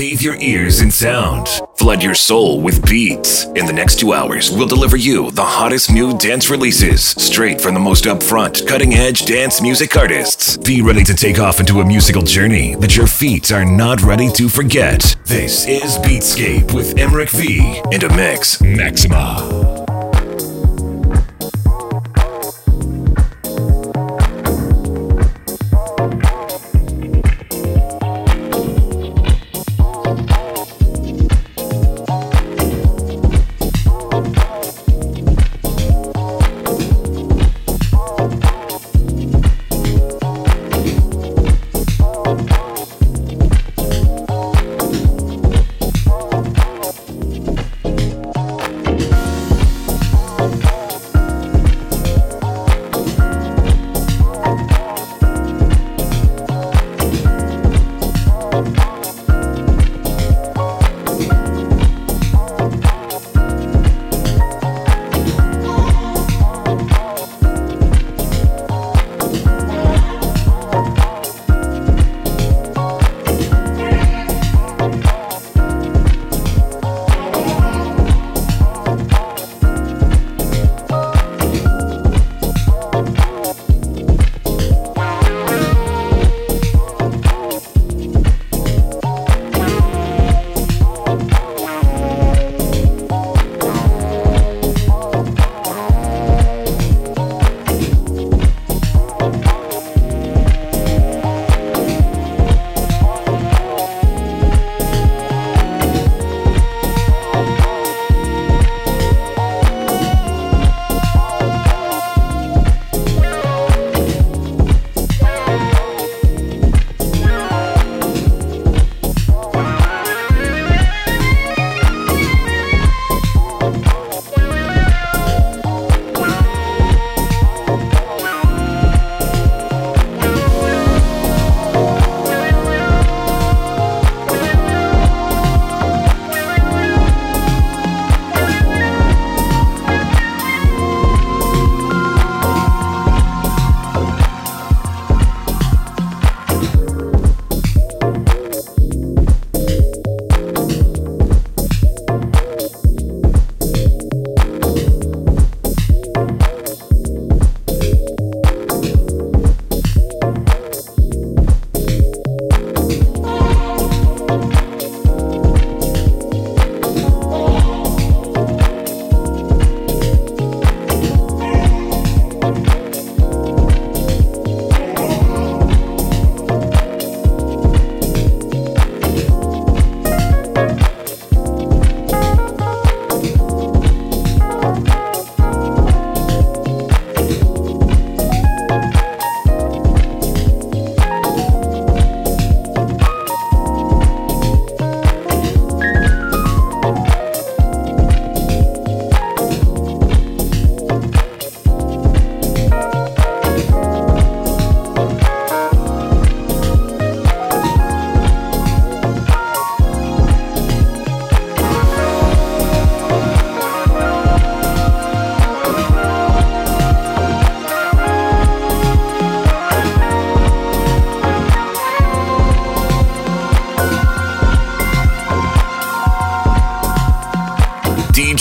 Bathe your ears in sound. Flood your soul with beats. In the next two hours, we'll deliver you the hottest new dance releases straight from the most upfront, cutting edge dance music artists. Be ready to take off into a musical journey that your feet are not ready to forget. This is Beatscape with Emmerich V and a mix Maxima.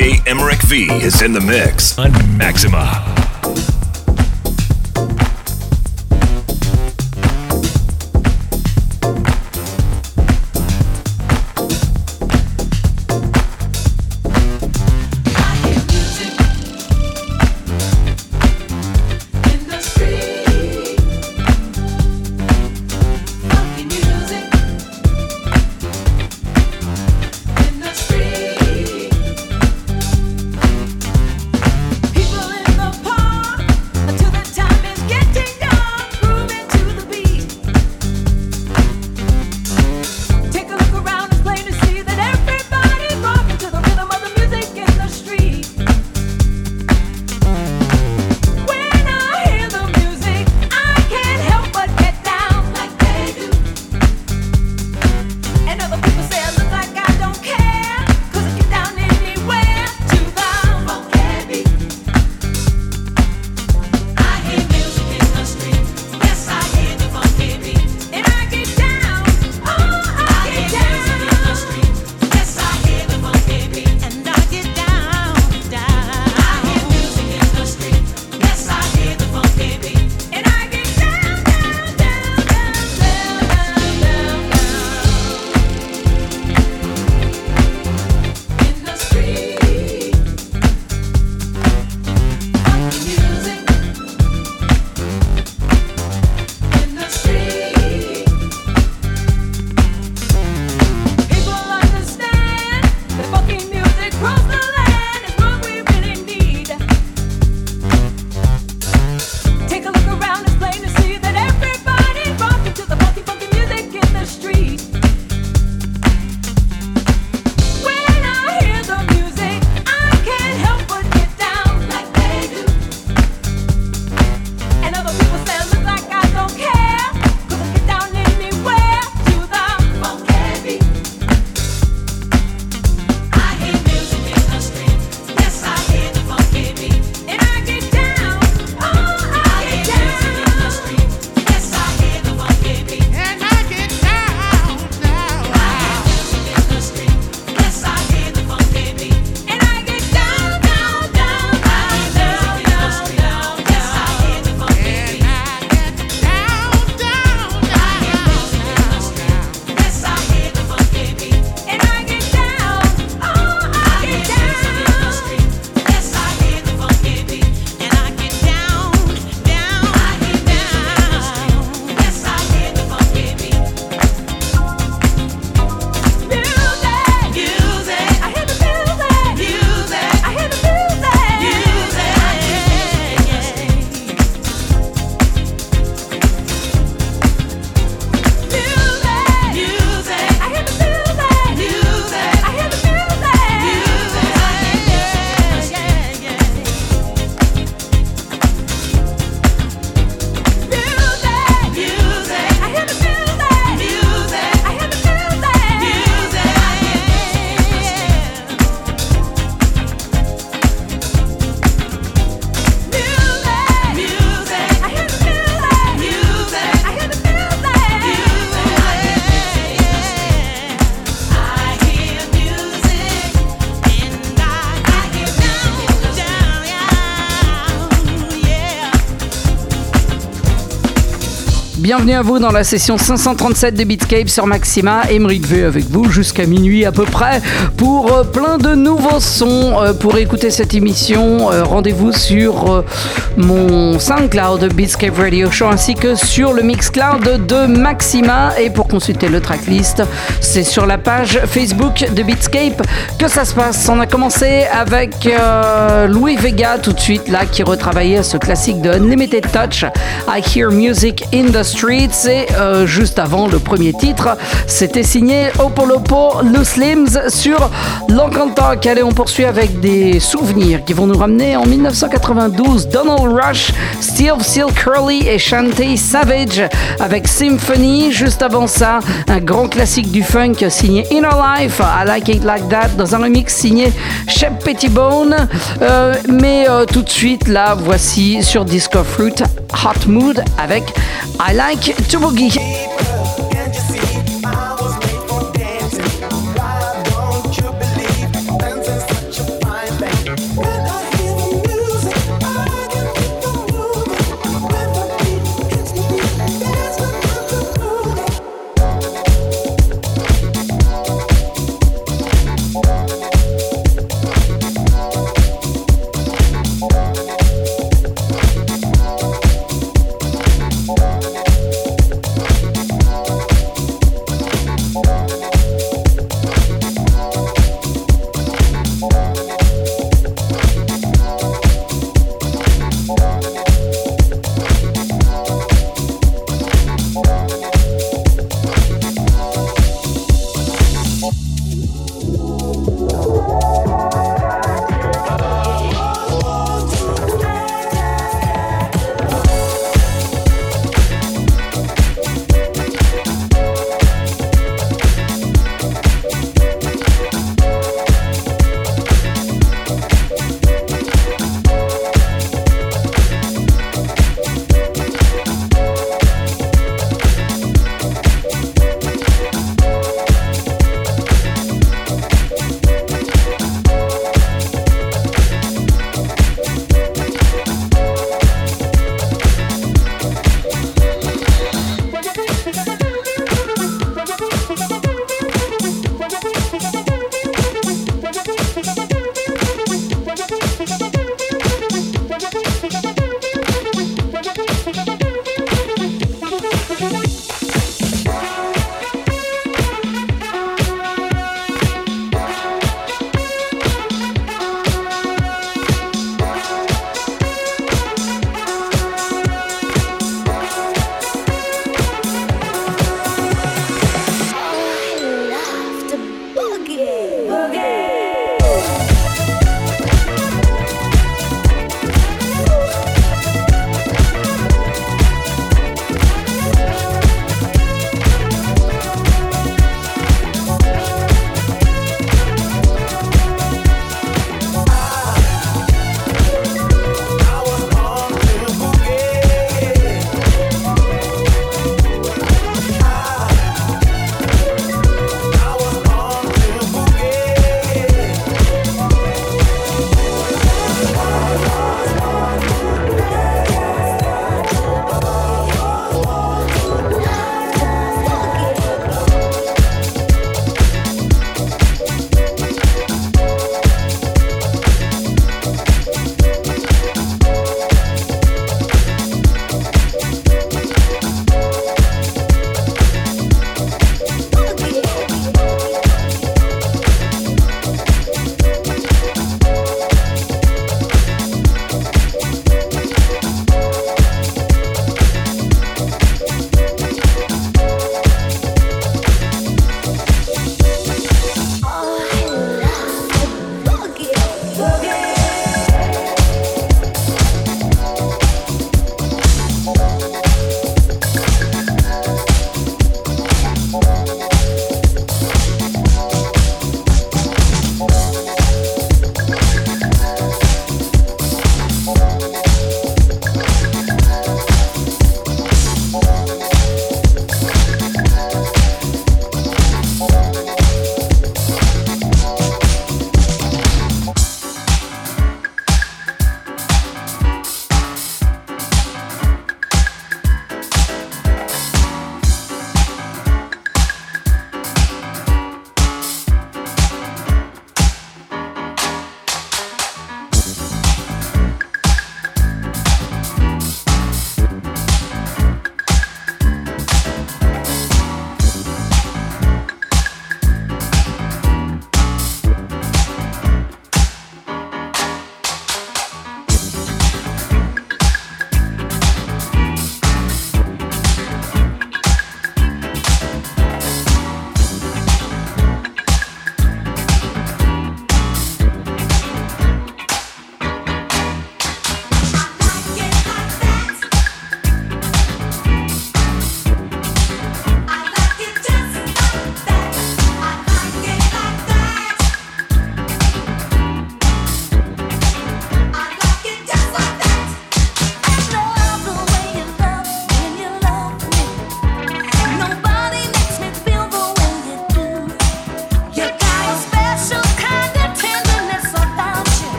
Emmerich V is in the mix on Maxima. Bienvenue à vous dans la session 537 de Beatscape sur Maxima. Emeric V avec vous jusqu'à minuit à peu près pour euh, plein de nouveaux sons. Euh, pour écouter cette émission, euh, rendez-vous sur mon SoundCloud Beatscape Radio Show ainsi que sur le Mixcloud de Maxima. Et pour consulter le tracklist, c'est sur la page Facebook de Beatscape que ça se passe. On a commencé avec Louis Vega tout de suite là qui retravaillait ce classique de Unlimited Touch, I Hear Music in the Streets. Et euh, juste avant le premier titre, c'était signé Opolopo Slims sur L'Encantac. Allez, on poursuit avec des souvenirs qui vont nous ramener en 1992. Donald Rush, Steve Seal Curly et Shantae Savage avec Symphony. Juste avant ça, un grand classique du funk signé Inner Life, I Like It Like That, dans un remix signé Shep Pettibone. Euh, mais euh, tout de suite, là, voici sur Disco Fruit Hot Mood avec I Like like to boogie.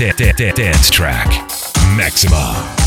Dance track. Maxima.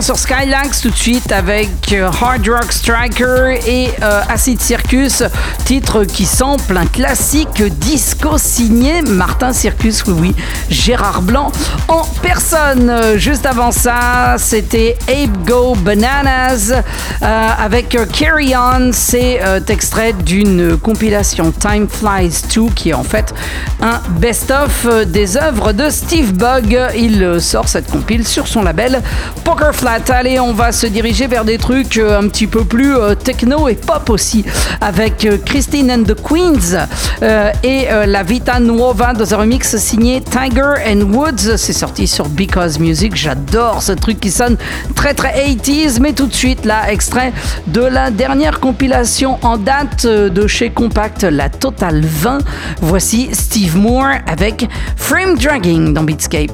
Sur Skylax tout de suite avec euh, Hard Rock Striker et euh, Acid Circus, titre qui sample un classique disco signé Martin Circus, oui oui, Gérard Blanc en personne. Juste avant ça, c'était Ape Go Bananas euh, avec Carry On, c'est extrait d'une compilation Time Flies 2 qui est en fait un best-of des œuvres de Steve Bug. Il sort cette compile sur son label Poker Flat. Allez, on va se diriger vers des trucs euh, un petit peu plus euh, techno et pop aussi, avec euh, Christine and the Queens et la Vita Nuova dans un remix signé Tiger and Woods. C'est sorti sur Because Music. J'adore ce truc qui sonne très très 80s. Mais tout de suite, là, extrait de la dernière compilation en date de chez Compact, la Total 20. Voici Steve Moore avec Frame Dragging dans Beatscape.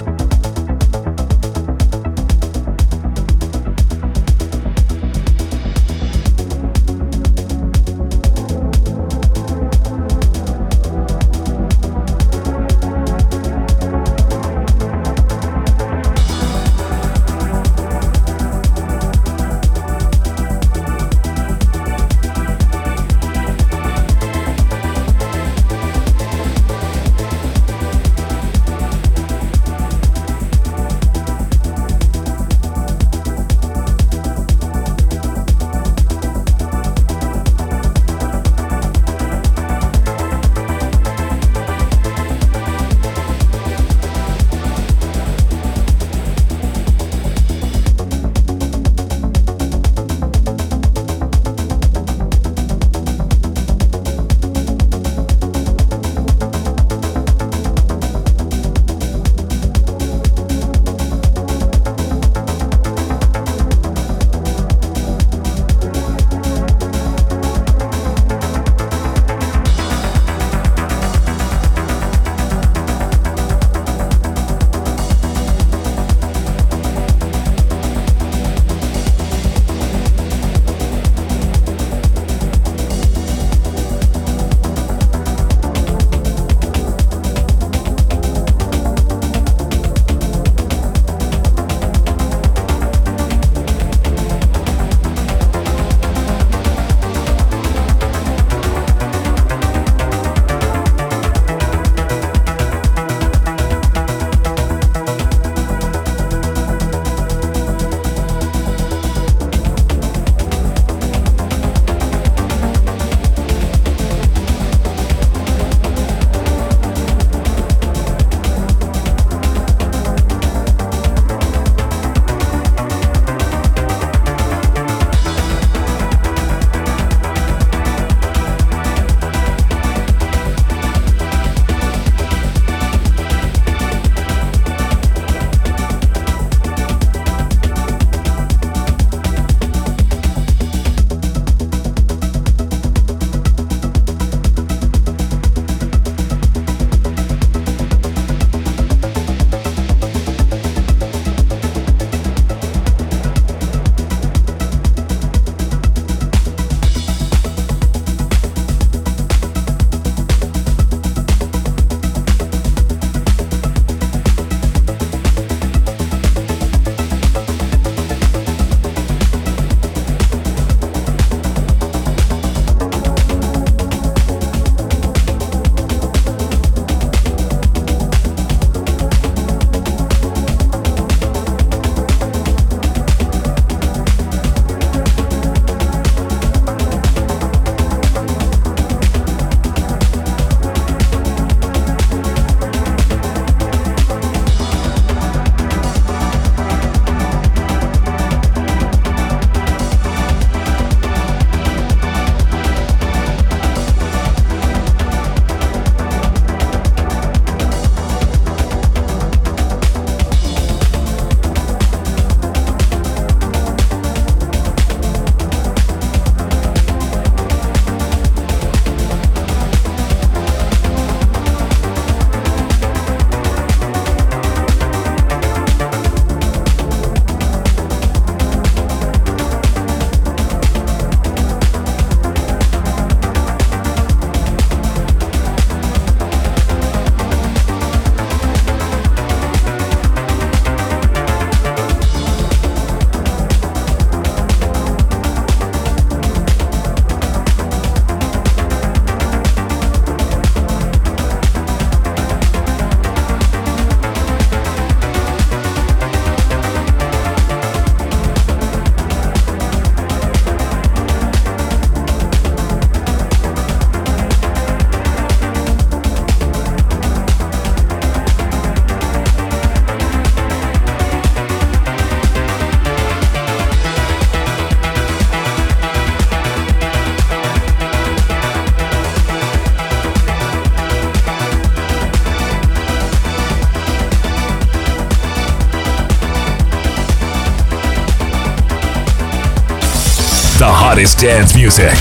Dance music.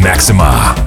Maxima.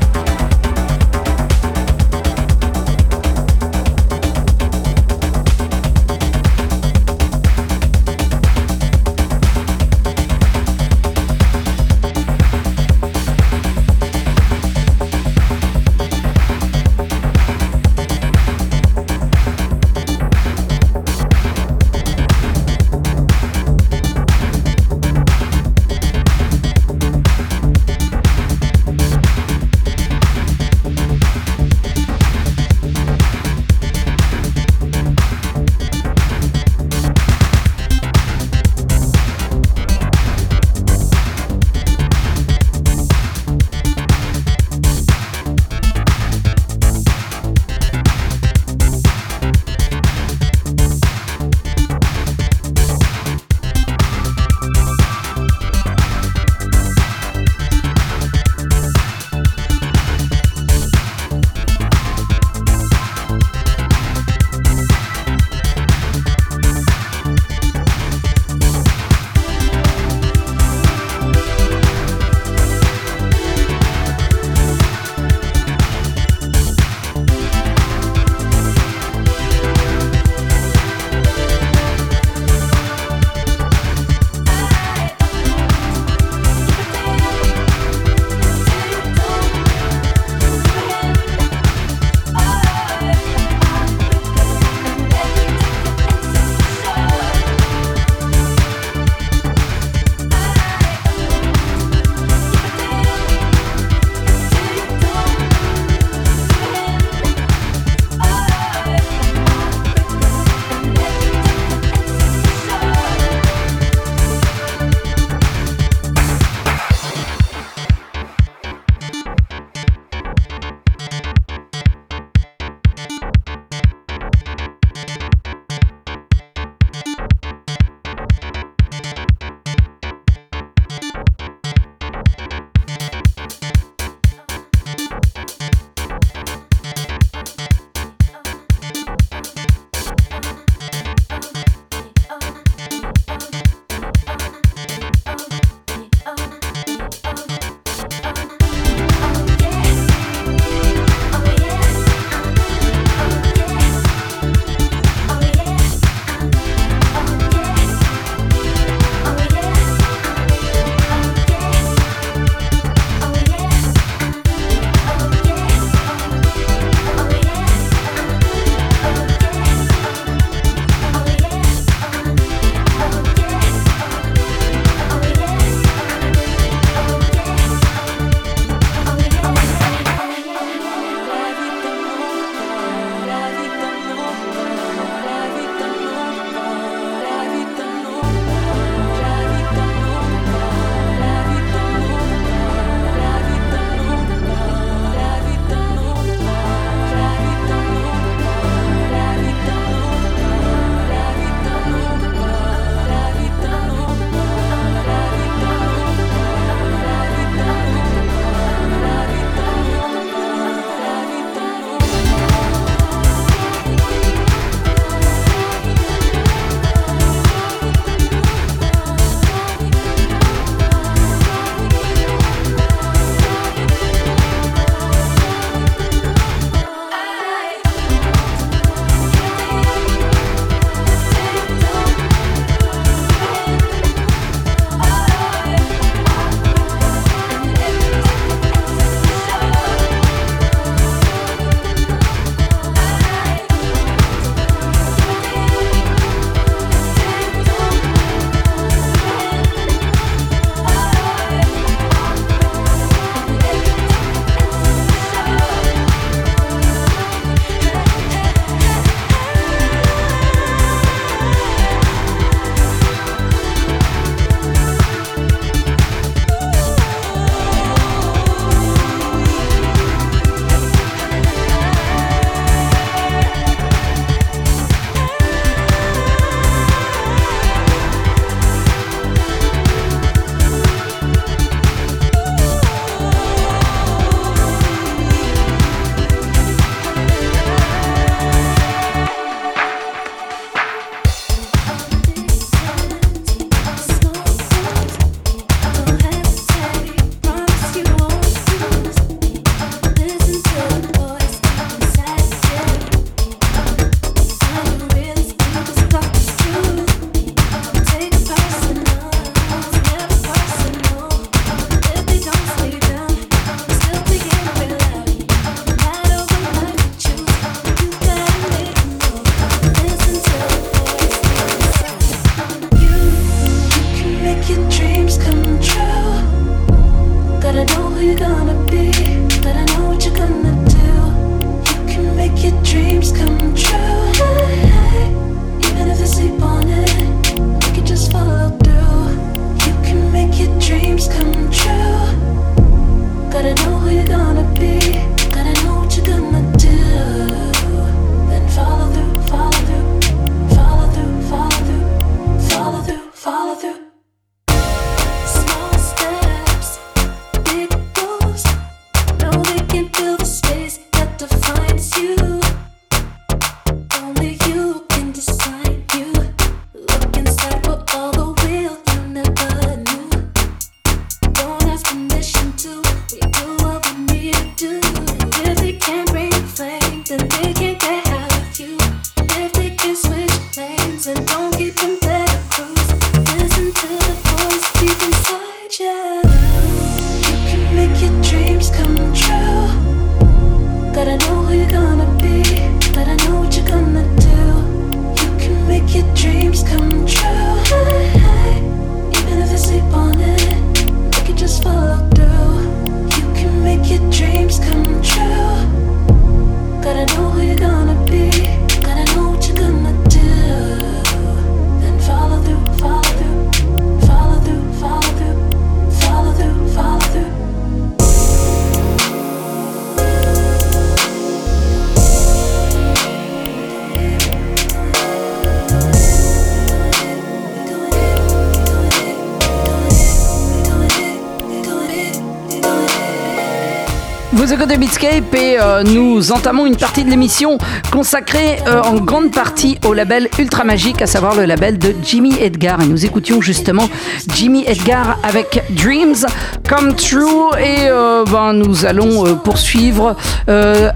Nous entamons une partie de l'émission consacrée euh, en grande partie au label Ultra Magique, à savoir le label de Jimmy Edgar. Et nous écoutions justement Jimmy Edgar avec Dreams Come True et euh, ben, nous allons poursuivre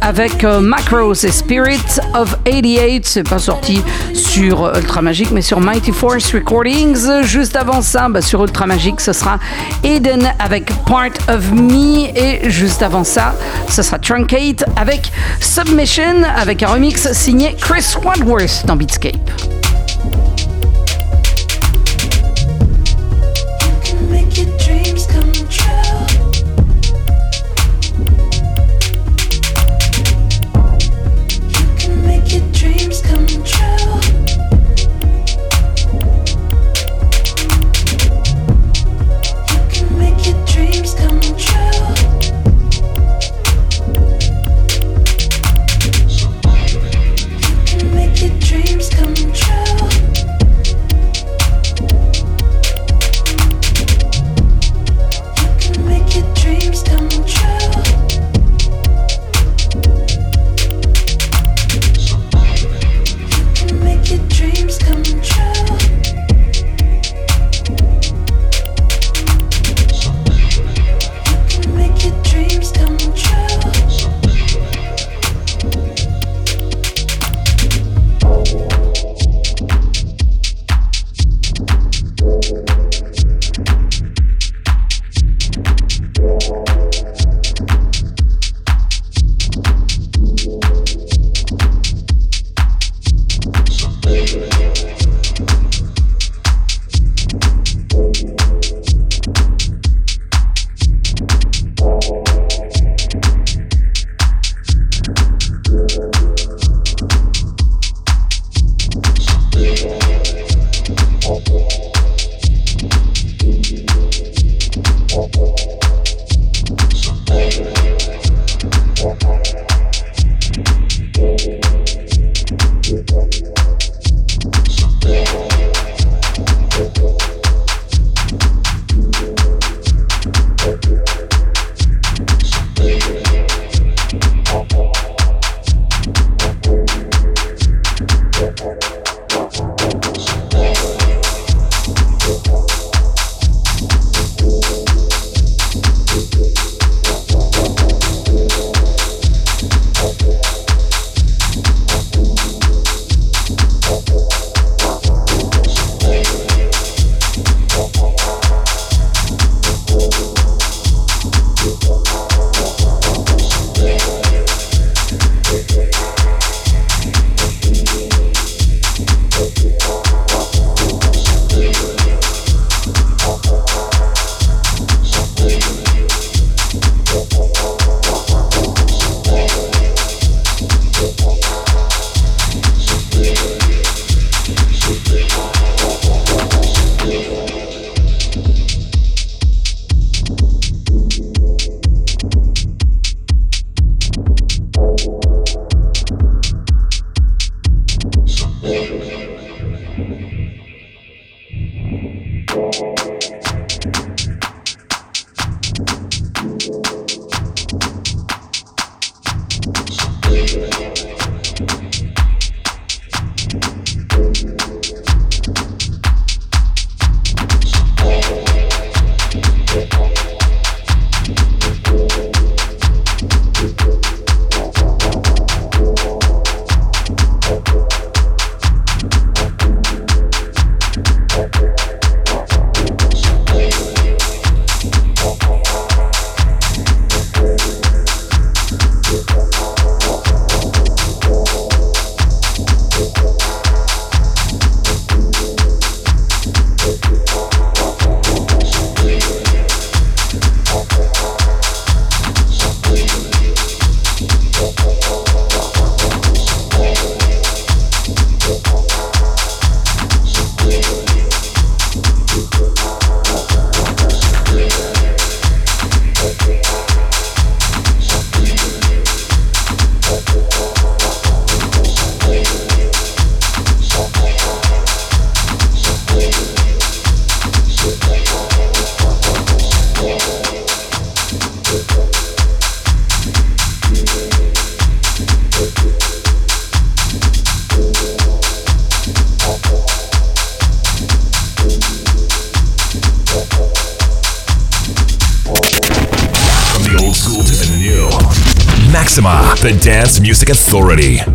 avec Macros et Spirit of 88. C'est pas sorti sur Ultra Magique mais sur Mighty Force Recordings. Juste avant ça, ben, sur Ultra Magique, ce sera Eden avec Part of Me et juste avant ça, ce sera Truncate avec Submission, avec un remix signé Chris Wadworth dans Beatscape. Authority.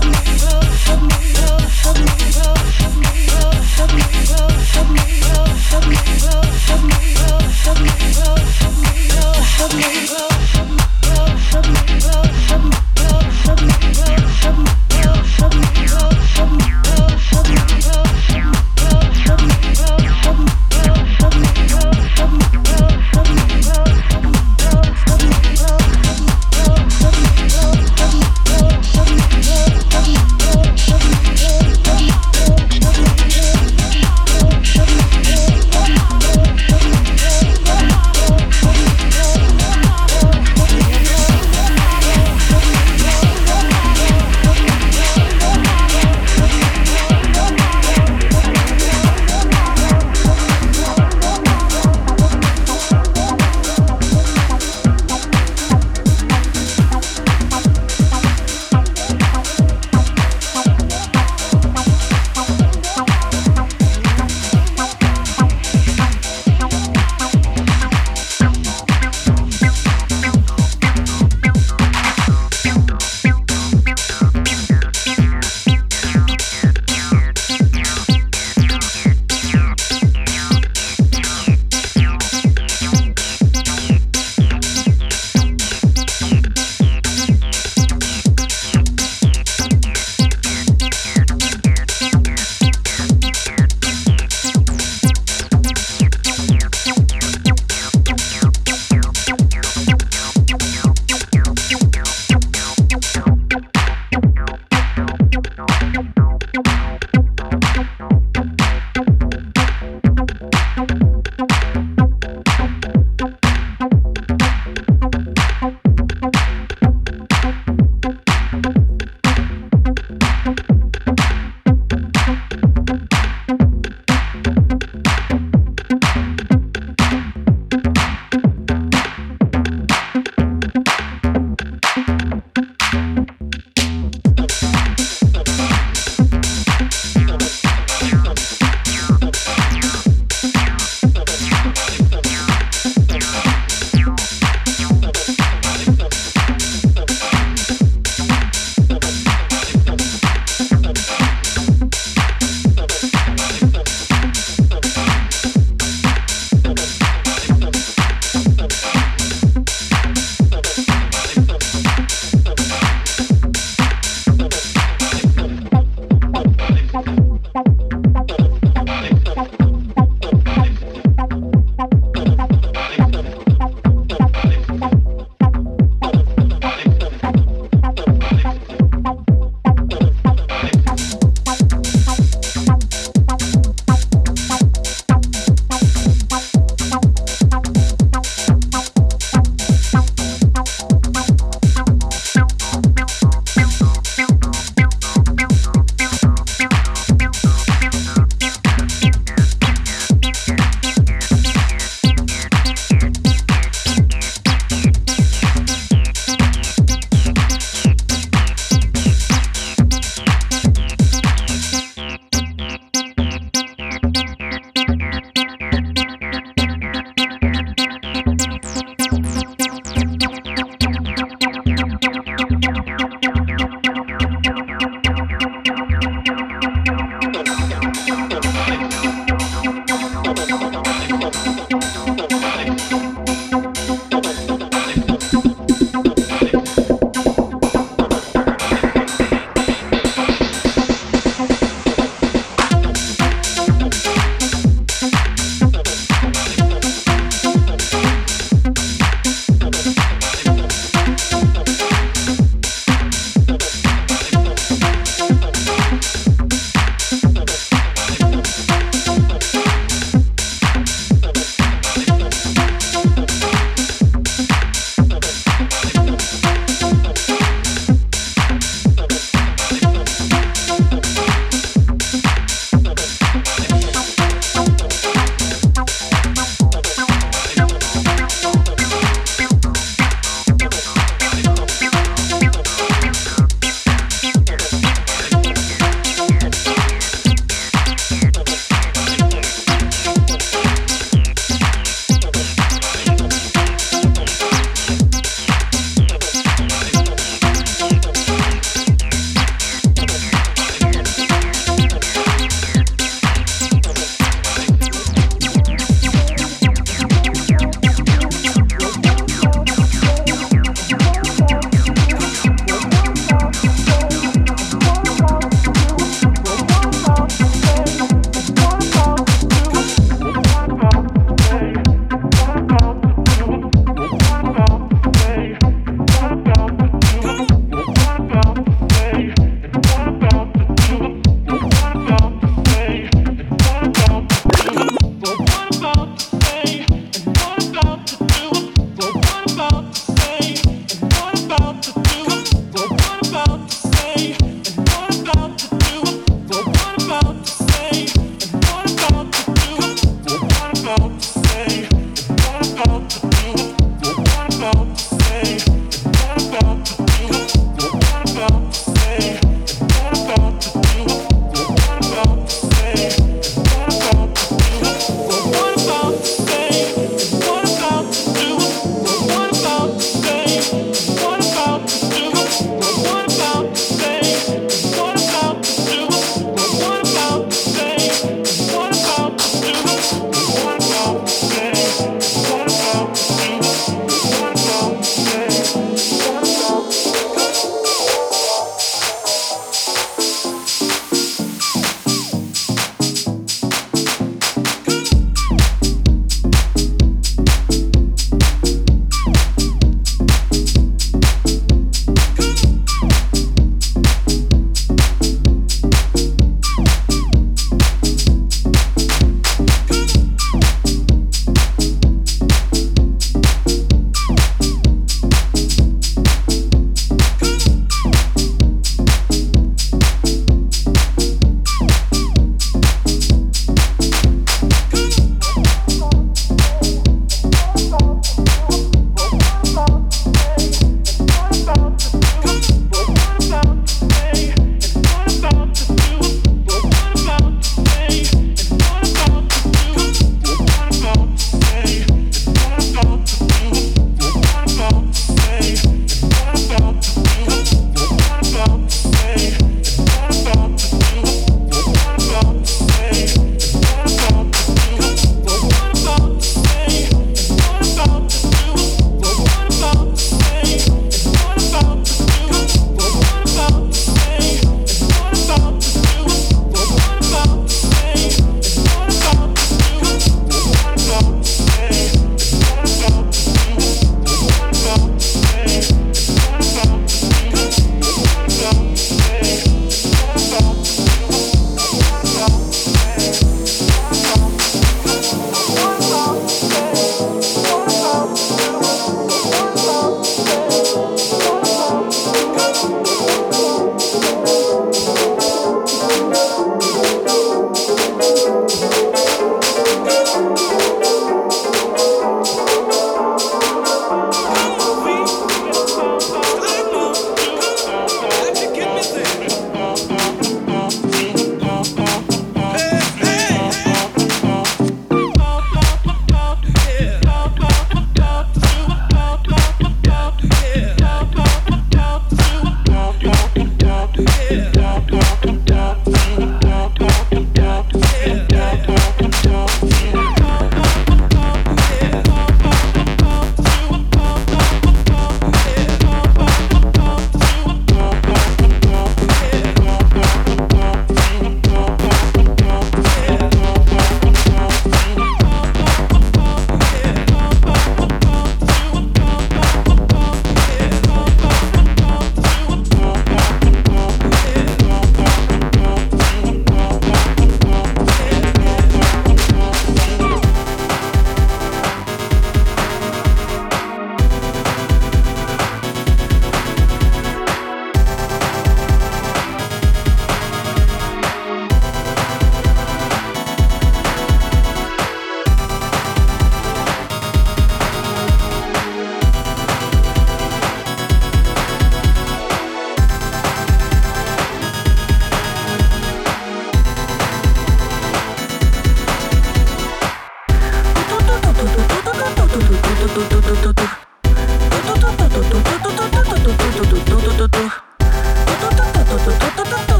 Thank you.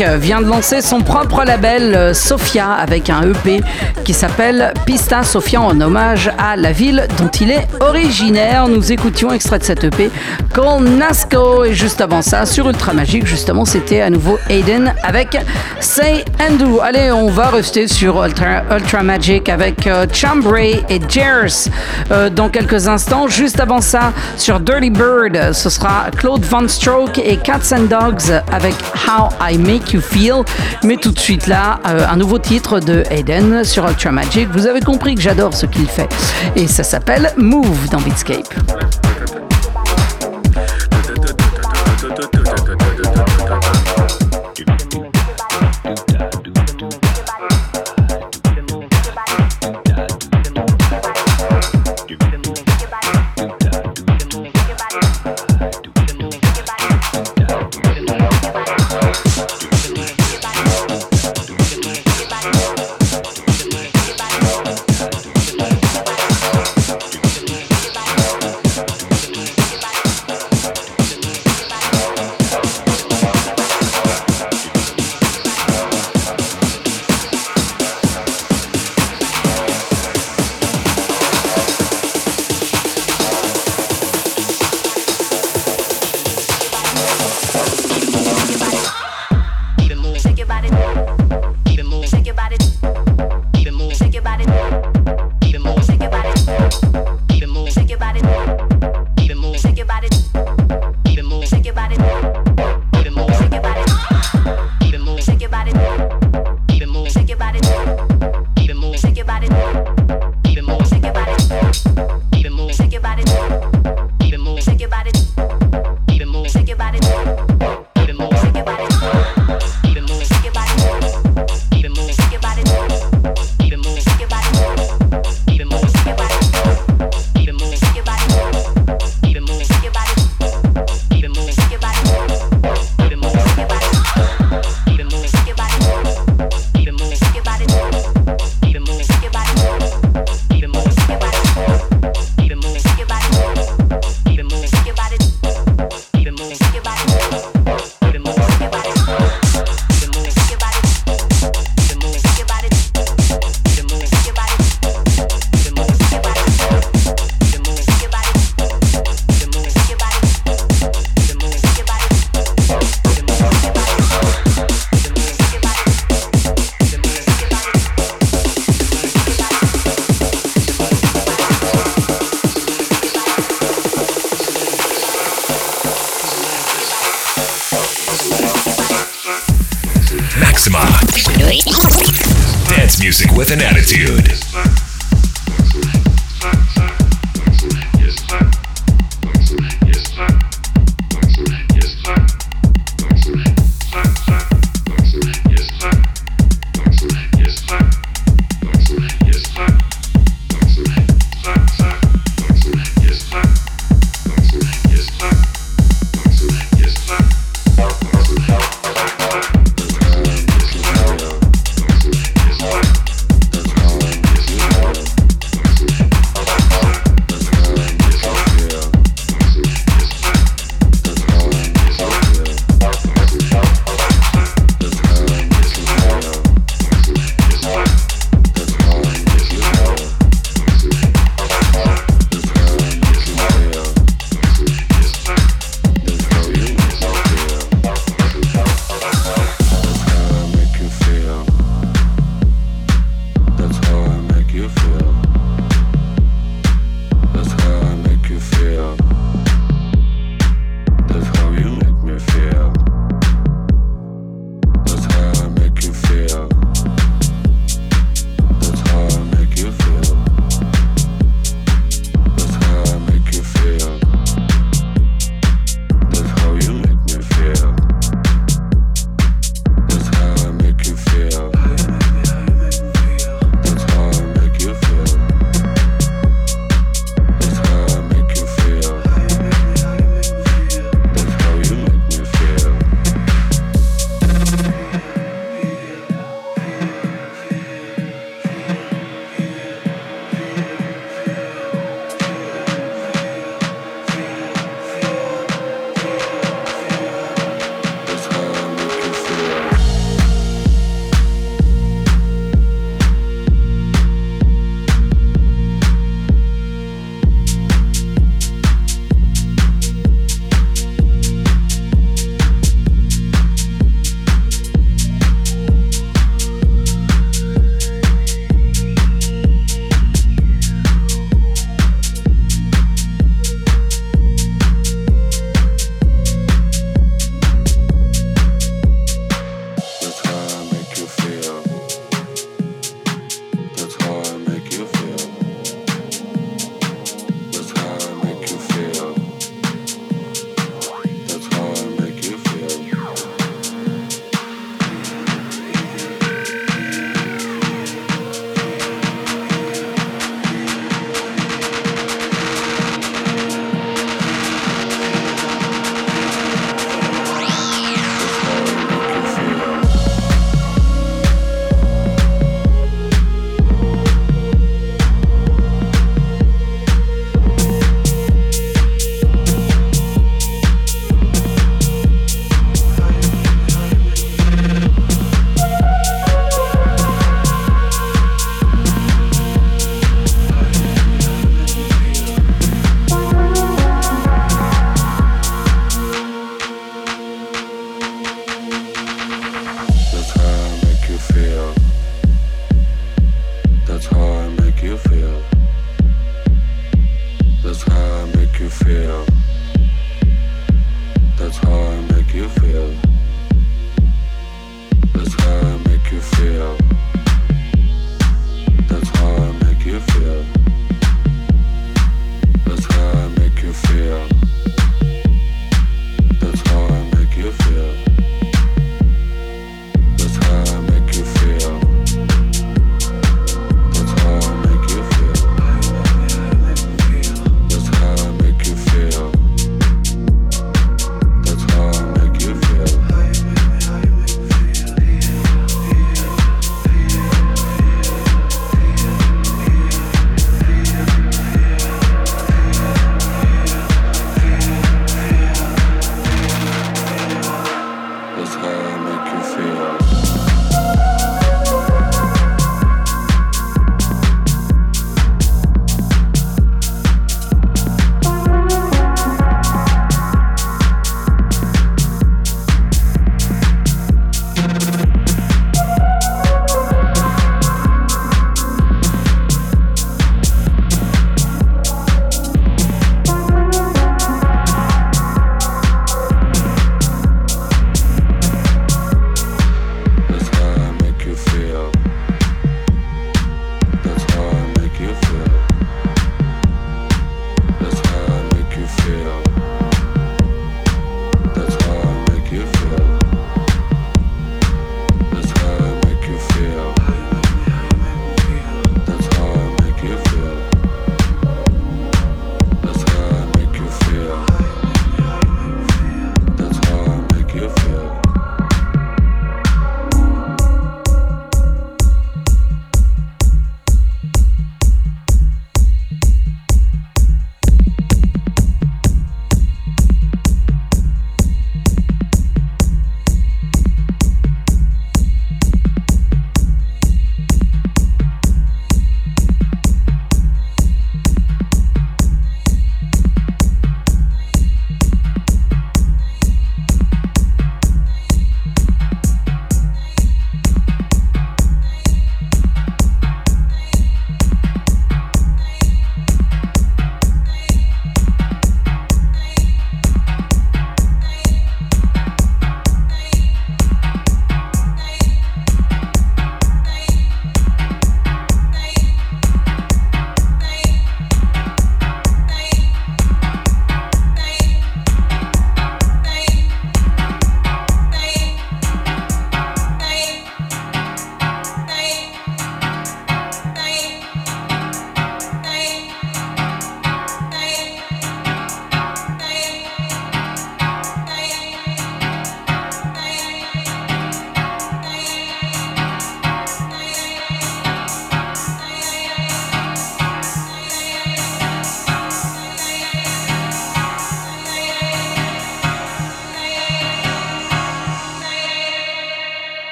Vient de lancer son propre label euh, Sofia avec un EP qui s'appelle Pista Sofia en hommage à la ville dont il est originaire. Nous écoutions extrait de cet EP Call Nasco et juste avant ça sur Ultra Magique justement c'était à nouveau Aiden avec Say and Do. Allez on va rester sur Ultra, Ultra Magic avec euh, Chambray et Jers euh, dans quelques instants. Juste avant ça sur Dirty Bird ce sera Claude Van Stroke et Cats and Dogs avec How I Make You Feel. Mais tout de suite là, euh, un nouveau titre de Aiden sur Ultra Magic. Vous avez compris que j'adore ce qu'il fait. Et ça s'appelle Move dans Beatscape.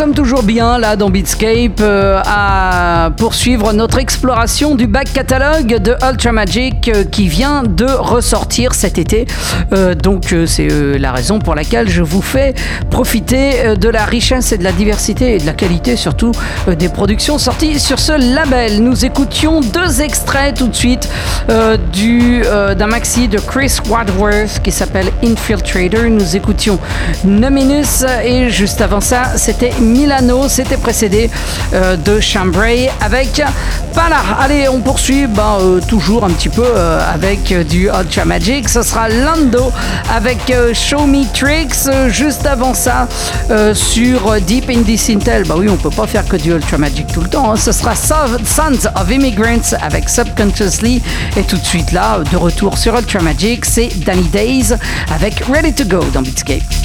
Sommes toujours bien là dans Beatscape euh, à poursuivre notre exploration du back catalogue de Ultra Magic euh, qui vient de ressortir cet été. Euh, donc c'est la raison pour laquelle je vous fais profiter de la richesse et de la diversité et de la qualité surtout des productions sorties sur ce label. Nous écoutions deux extraits tout de suite du d'un maxi de Chris Wadworth qui s'appelle Infiltrator. Nous écoutions Nominus et juste avant ça c'était Milano. C'était précédé euh, de Chambray avec Pala. Allez, on poursuit ben, euh, toujours un petit peu euh, avec du Ultra Magic. Ce sera Lando avec Show Me Tricks. Juste avant ça, sur Deep in This Intel. Bah oui, on peut pas faire que du Ultra Magic tout le temps. Hein. Ce sera Sons of Immigrants avec Subconsciously. Et tout de suite là, de retour sur Ultra Magic, c'est Danny Days avec Ready to Go dans Beatscape.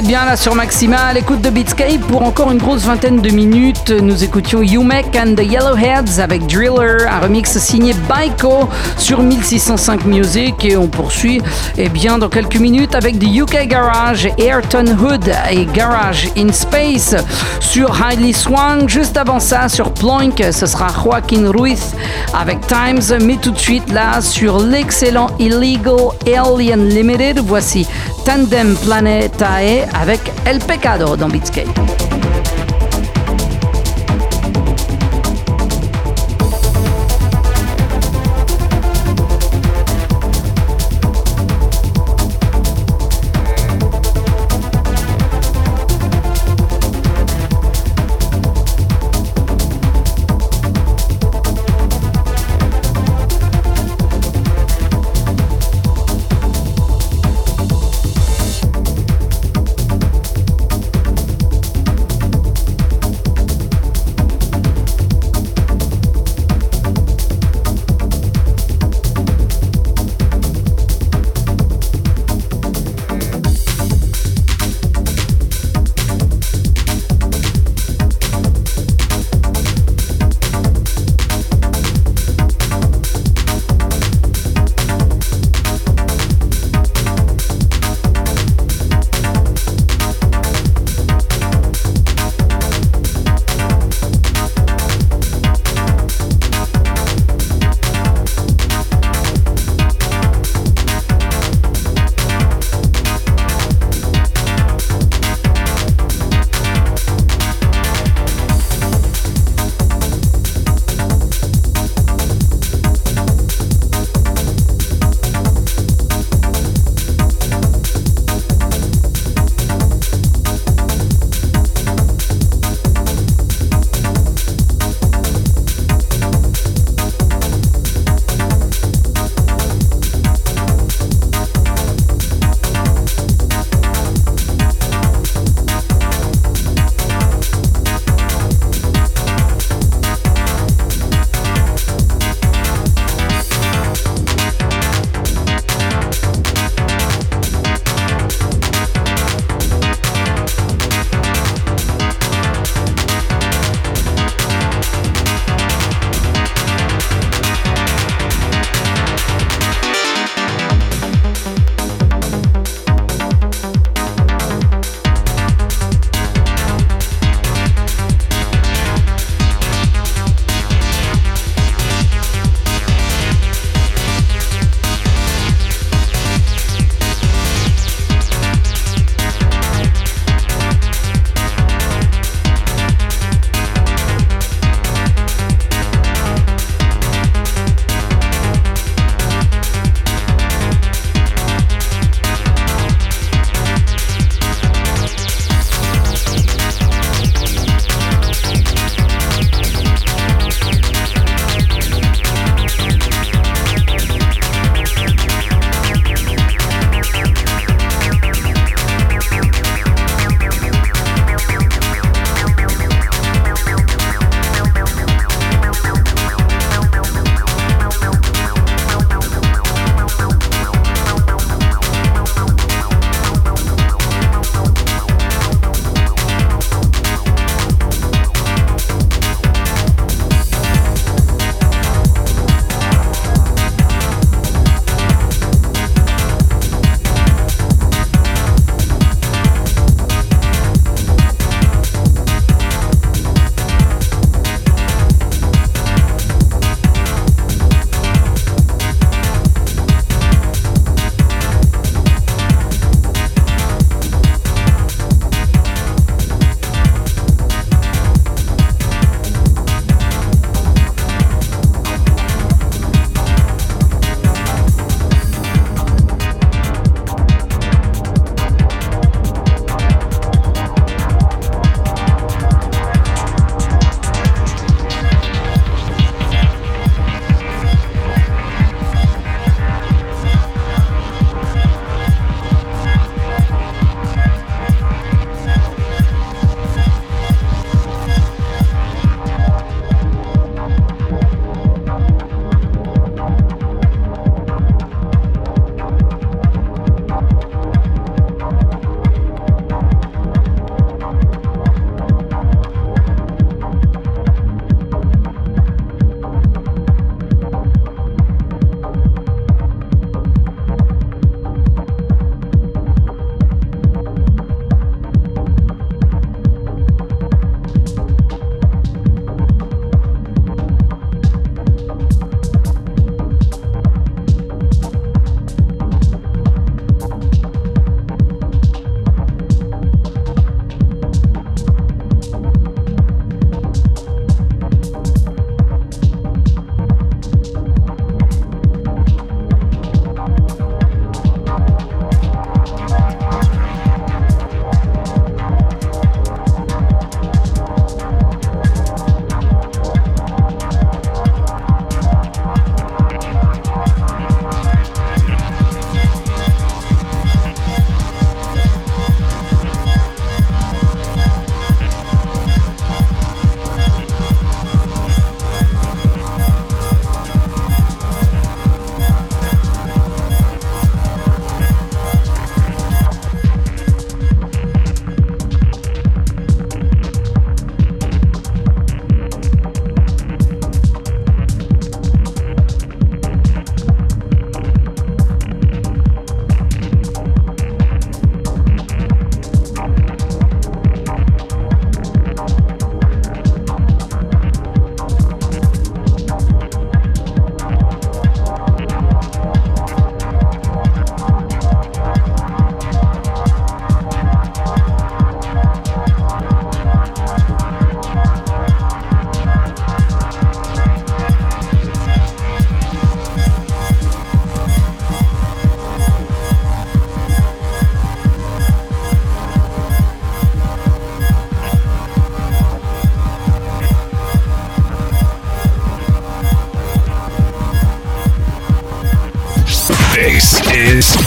Êtes bien là sur Maxima à l'écoute de Beatscape pour encore une grosse vingtaine de minutes. Nous écoutions Umek and the Yellowheads avec Driller, un remix signé Baiko sur 1605 Music et on poursuit eh bien dans quelques minutes avec The UK Garage, Ayrton Hood et Garage in Space sur Highly Swung. Juste avant ça sur Ploink, ce sera Joaquin Ruiz avec Times, mais tout de suite là sur l'excellent Illegal Alien Limited, voici Tandem Planetae avec El Pecado dans Beatscape.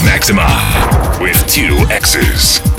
Maxima with two X's.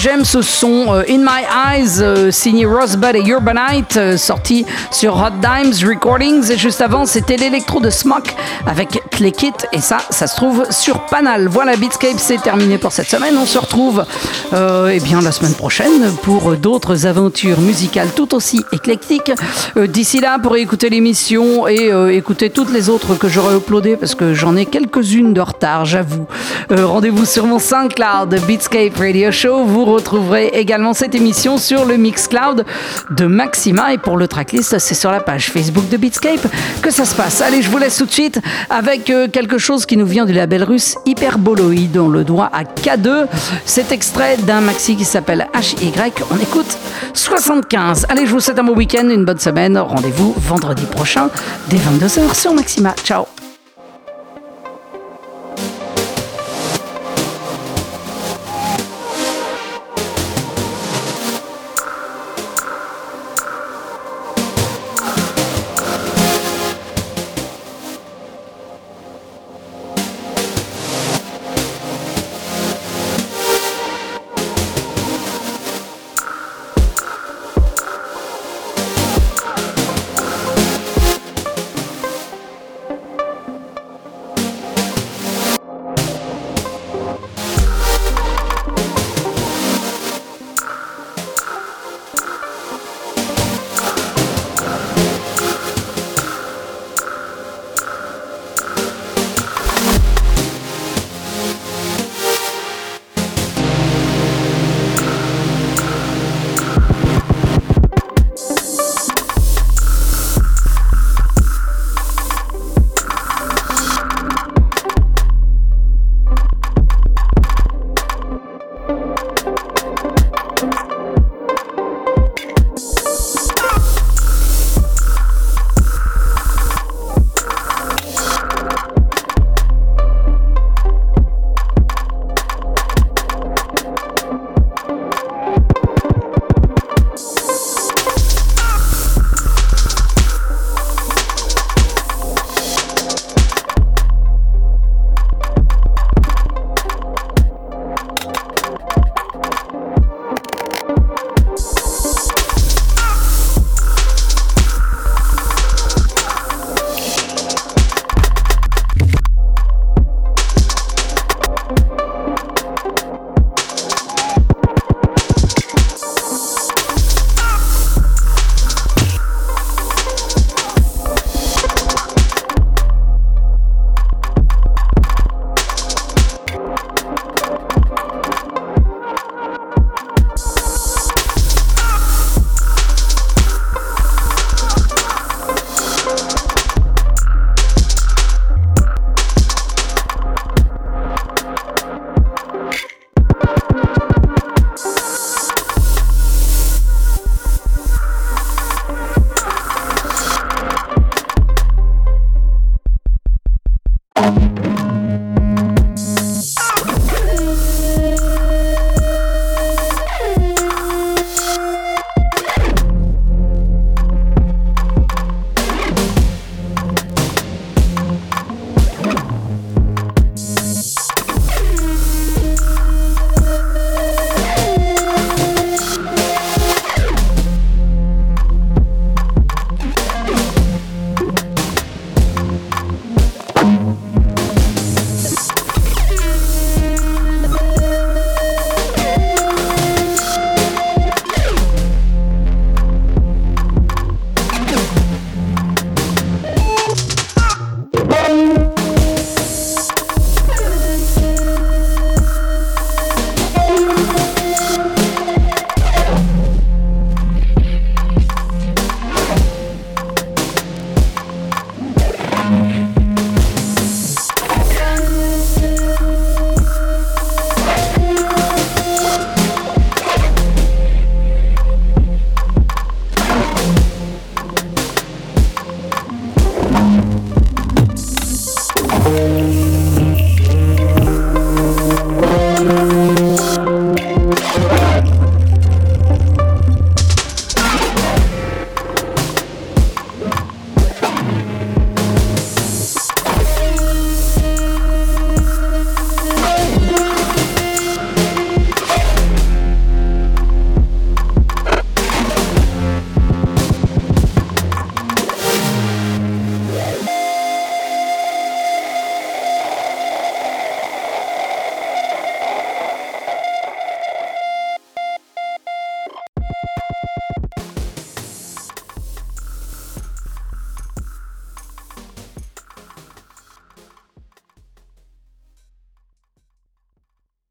J'aime ce son euh, In My Eyes, euh, signé Rosebud et Urbanite, euh, sorti sur Hot Dimes Recordings. Et juste avant, c'était l'électro de Smoke avec Click It. Et ça, ça se trouve sur Panal. Voilà, Beatscape, c'est terminé pour cette semaine. On se retrouve eh bien, la semaine prochaine pour d'autres aventures musicales tout aussi éclectiques. D'ici là, pour écouter l'émission et écouter toutes les autres que j'aurais uploadées, parce que j'en ai quelques-unes de retard, j'avoue. Rendez-vous sur mon SoundCloud Beatscape Radio Show. Vous retrouverez également cette émission sur le Mixcloud de Maxima. Et pour le tracklist, c'est sur la page Facebook de Beatscape que ça se passe. Allez, je vous laisse tout de suite avec euh, quelque chose qui nous vient du label russe Hyperboloid. On le doit à K2. C'est extrait d'un maxi qui s'appelle HY. On écoute 75. Allez, je vous souhaite un bon week-end, une bonne semaine. Rendez-vous vendredi prochain dès 22h sur Maxima. Ciao